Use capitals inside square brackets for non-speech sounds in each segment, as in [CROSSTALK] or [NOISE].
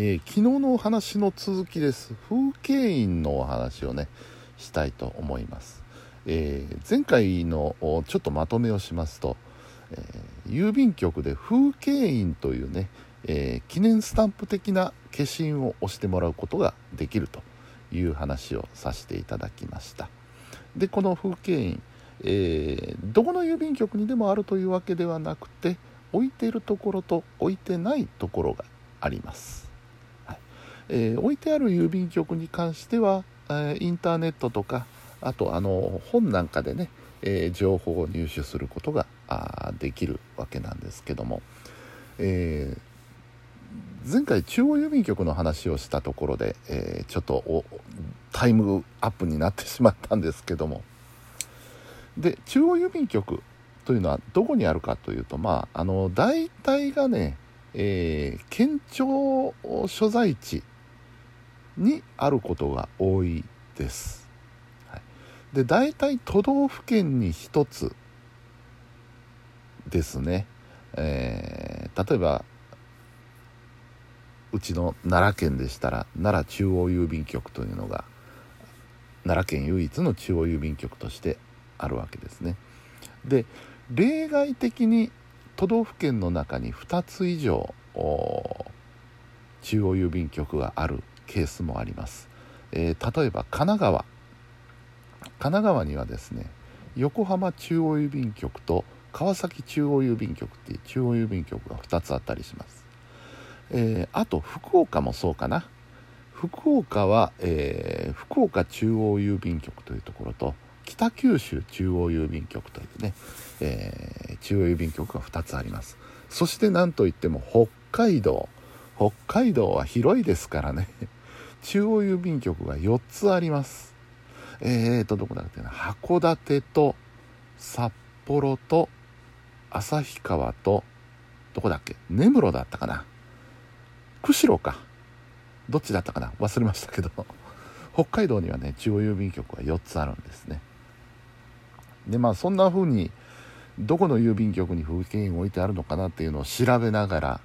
えー、昨日のお話の続きです。風景印のお話をねしたいと思います、えー、前回のちょっとまとめをしますと、えー、郵便局で風景印というね、え記念スタンプ的な消印を押してもらうことができるという話をさせていただきました。でこの風景印、えどこの郵便局にでもあるというわけではなくて置いているところと置いてないところがあります。えー、置いてある郵便局に関しては、えー、インターネットとかあとあの本なんかでね、えー、情報を入手することができるわけなんですけども、え前回中央郵便局の話をしたところで、えちょっとタイムアップになってしまったんですけども。で中央郵便局というのはどこにあるかというとまああの大体がね、え県庁所在地にあることが多いです。はい、で大体都道府県に1つですね、えー、例えばうちの奈良県でしたら奈良中央郵便局というのが奈良県唯一の中央郵便局としてあるわけですね。で例外的に都道府県の中に2つ以上中央郵便局があるケースもあります、えー、例えば神奈川。神奈川にはですね横浜中央郵便局と川崎中央郵便局っていう中央郵便局が2つあったりします、えー、あと福岡もそうかな。福岡は、えー、福岡中央郵便局というところと北九州中央郵便局というね、えー、中央郵便局が2つあります。そして何といっても北海道。北海道は広いですからね。中央郵便局が4つあります。えーとどこだっけな。函館と札幌と旭川とどこだっけ。根室だったかな。釧路か。どっちだったかな。忘れましたけど。北海道にはね中央郵便局は4つあるんですね。でまあそんな風にどこの郵便局に風景印置いてあるのかなっていうのを調べながら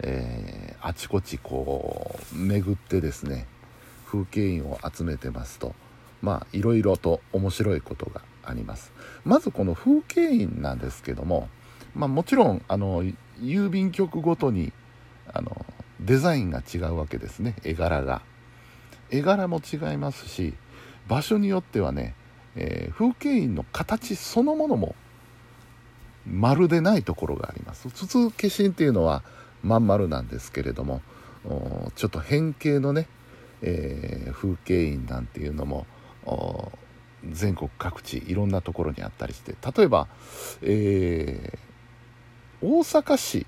えー、あちこちこう巡ってですね風景印を集めてますとまあいろいろと面白いことがあります。まずこの風景印なんですけども、まあ、もちろんあの郵便局ごとにあのデザインが違うわけですね。絵柄が。絵柄も違いますし場所によってはね、えー、風景印の形そのものもまるでないところがあります。普通消印っていうのはまん丸なんですけれどもちょっと変形のね、えー、風景印なんていうのも全国各地いろんなところにあったりして例えば、えー、大阪市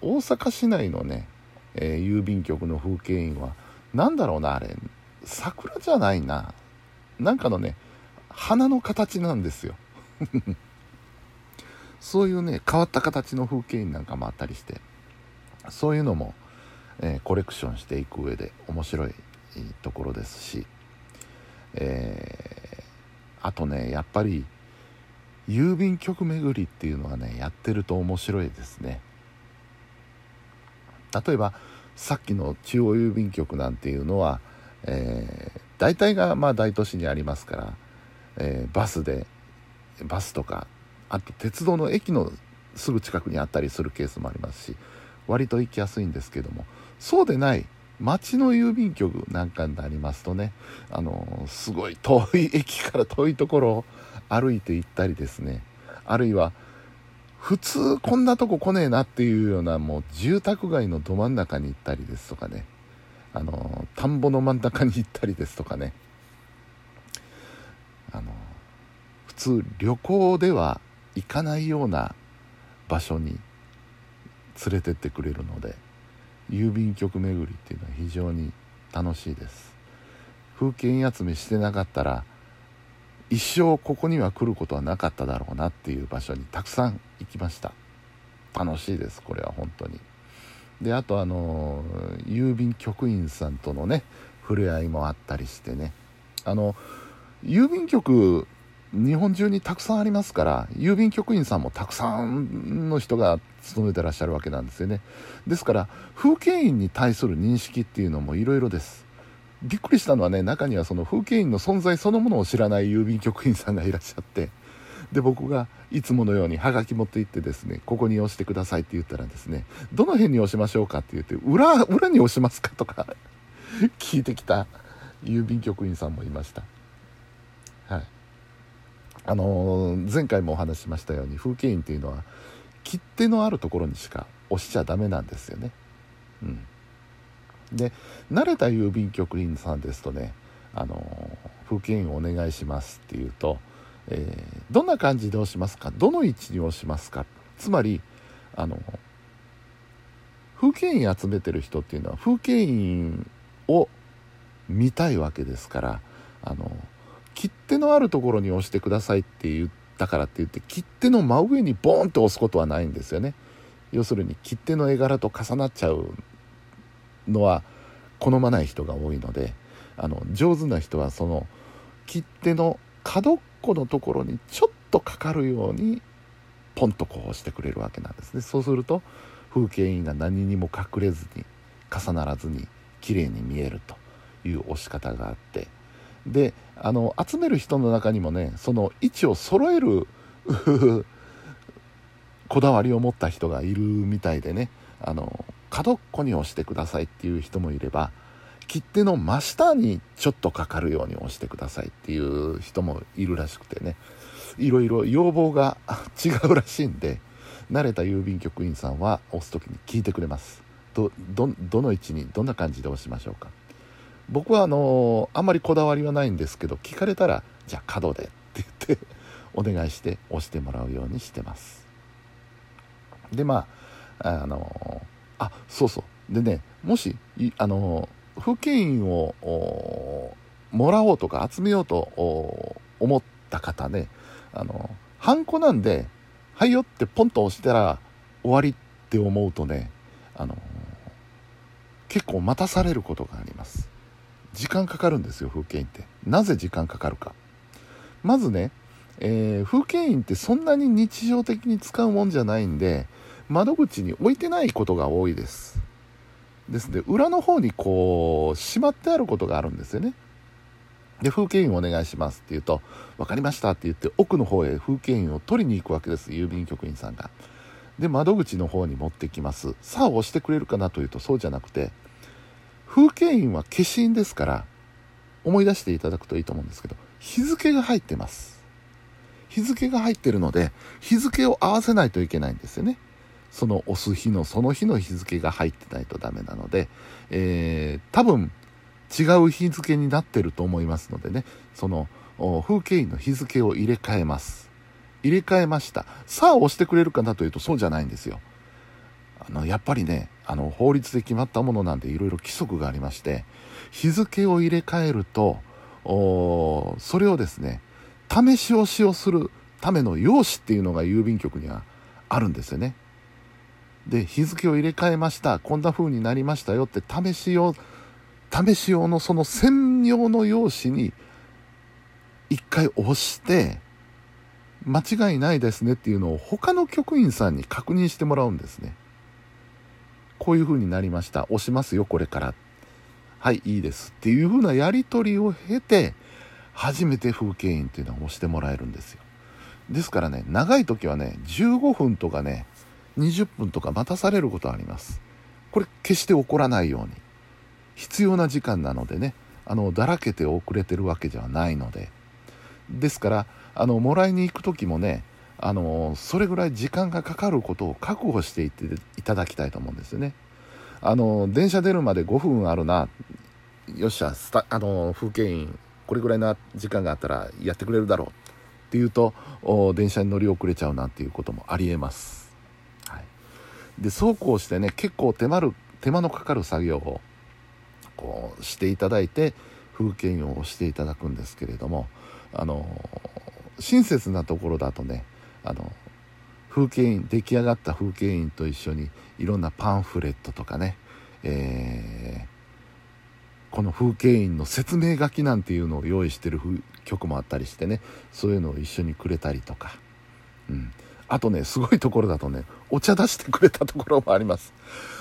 大阪市内のね、えー、郵便局の風景印は何だろうなあれ桜じゃないななんかのね花の形なんですよ。[LAUGHS] そういうね変わった形の風景印なんかもあったりして。そういうのも、えー、コレクションしていく上で面白いところですし、えー、あとねやっぱり郵便局巡りっていうのはねやってると面白いですね。例えばさっきの中央郵便局なんていうのは、えー、大体がまあ大都市にありますから、えー、バスでバスとかあと鉄道の駅のすぐ近くにあったりするケースもありますし割と行きやすいんですけども。そうでない町の郵便局なんかになりますとねあのすごい遠い駅から遠いところを歩いて行ったりですね。あるいは普通こんなとこ来ねえなっていうようなもう住宅街のど真ん中に行ったりですとかね。あの田んぼの真ん中に行ったりですとかね。あの普通旅行では行かないような場所に連れてってくれるので郵便局巡りっていうのは非常に楽しいです。風景集めしてなかったら一生ここには来ることはなかっただろうなっていう場所にたくさん行きました。楽しいですこれは本当に。であとあの郵便局員さんとのね触れ合いもあったりしてね。あの郵便局日本中にたくさんありますから郵便局員さんもたくさんの人が勤めてらっしゃるわけなんですよね。ですから風景印に対する認識っていうのもいろいろです。びっくりしたのはね中にはその風景印の存在そのものを知らない郵便局員さんがいらっしゃってで僕がいつものようにハガキ持って行ってですねここに押してくださいって言ったらですねどの辺に押しましょうかって言って裏裏に押しますかとか聞いてきた郵便局員さんもいました。あの、前回もお話ししましたように風景印っていうのは切手のあるところにしか押しちゃダメなんですよね。うん。で慣れた郵便局員さんですとねあの、風景印お願いしますっていうと、えー、どんな感じで押しますか？どの位置に押しますか？つまりあの風景印集めてる人っていうのは風景印を見たいわけですからあの切手のあるところに押してくださいって言ったからって言って切手の真上にボーンと押すことはないんですよね。要するに切手の絵柄と重なっちゃうのは好まない人が多いのであの上手な人はその切手の角っこのところにちょっとかかるようにポンとこう押してくれるわけなんですね。そうすると風景印が何にも隠れずに重ならずに綺麗に見えるという押し方があってであの集める人の中にもねその位置を揃える [LAUGHS] こだわりを持った人がいるみたいでねあの角っこに押してくださいっていう人もいれば切手の真下にちょっとかかるように押してくださいっていう人もいるらしくてねいろいろ要望が [LAUGHS] 違うらしいんで慣れた郵便局員さんは押す時に聞いてくれます。どどの位置にどんな感じで押しましょうか。僕はあのあんまりこだわりはないんですけど聞かれたらじゃあ角でって言ってお願いして押してもらうようにしてます。でまああのあそうそう。でねもしあの風景印をもらおうとか集めようと思った方ねあのハンコなんで「はいよ」ってポンと押したら終わりって思うとねあの結構待たされることがあります。時間かかるんですよ風景印って。なぜ時間かかるか。まずね、えー、風景印ってそんなに日常的に使うもんじゃないんで窓口に置いてないことが多いです。ですので裏の方にこうしまってあることがあるんですよね。で風景印お願いしますって言うと分かりましたって言って奥の方へ風景印を取りに行くわけです郵便局員さんが。で窓口の方に持ってきます。さあ押してくれるかなというとそうじゃなくて風景印は消印ですから思い出していただくといいと思うんですけど日付が入ってます。日付が入ってるので日付を合わせないといけないんですよね。その押す日のその日の日付が入ってないとダメなので、えー、多分違う日付になってると思いますのでねその風景印の日付を入れ替えます。入れ替えました。さあ押してくれるかなというとそうじゃないんですよ。あのやっぱりねあの法律で決まったものなんでいろいろ規則がありまして日付を入れ替えるとそれをですね試し押しをするための用紙っていうのが郵便局にはあるんですよね。で日付を入れ替えましたこんな風になりましたよって試し用試し用のその専用の用紙に一回押して間違いないですねっていうのを他の局員さんに確認してもらうんですね。こういう風になりました。押しますよこれから。はいいいです。っていう風なやり取りを経て初めて風景印っていうのは押してもらえるんですよ。ですからね長い時はね15分とかね20分とか待たされることあります。これ決して起こらないように。必要な時間なのでねあのだらけて遅れてるわけではないので。ですからあのもらいに行く時もねあのそれぐらい時間がかかることを覚悟していっていただきたいと思うんですよね。あの電車出るまで5分あるなよっしゃスタあの風景印これぐらいの時間があったらやってくれるだろうっていうと電車に乗り遅れちゃうなんていうこともありえます。はい、でそうこうしてね結構手間る手間のかかる作業をこうしていただいて風景印を押していただくんですけれどもあの親切なところだとねあの風景印出来上がった風景印と一緒にいろんなパンフレットとかね、えこの風景印の説明書きなんていうのを用意してる曲もあったりしてね。そういうのを一緒にくれたりとか、うん、あとねすごいところだとねお茶出してくれたところもあります。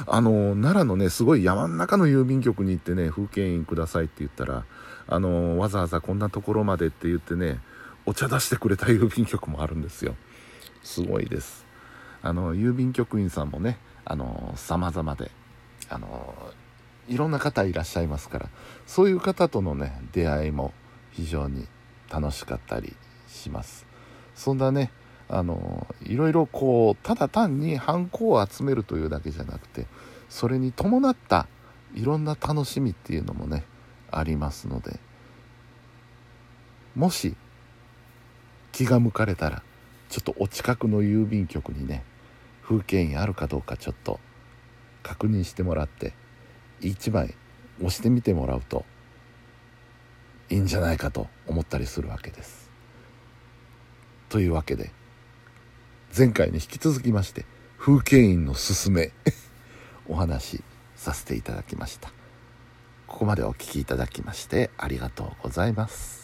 あの奈良のねすごい山ん中の郵便局に行ってね風景印くださいって言ったらあのわざわざこんなところまでって言ってねお茶出してくれた郵便局もあるんですよ。すごいです。あの郵便局員さんもねあの様々であのいろんな方いらっしゃいますからそういう方とのね出会いも非常に楽しかったりします。そんなねあのいろいろこうただ単にハンコを集めるというだけじゃなくてそれに伴ったいろんな楽しみっていうのもねありますのでもし気が向かれたらちょっとお近くの郵便局にね風景印あるかどうかちょっと確認してもらって1枚押してみてもらうといいんじゃないかと思ったりするわけです。というわけで前回に引き続きまして風景印のすすめ [LAUGHS] お話しさせていただきました。ここまでお聴きいただきましてありがとうございます。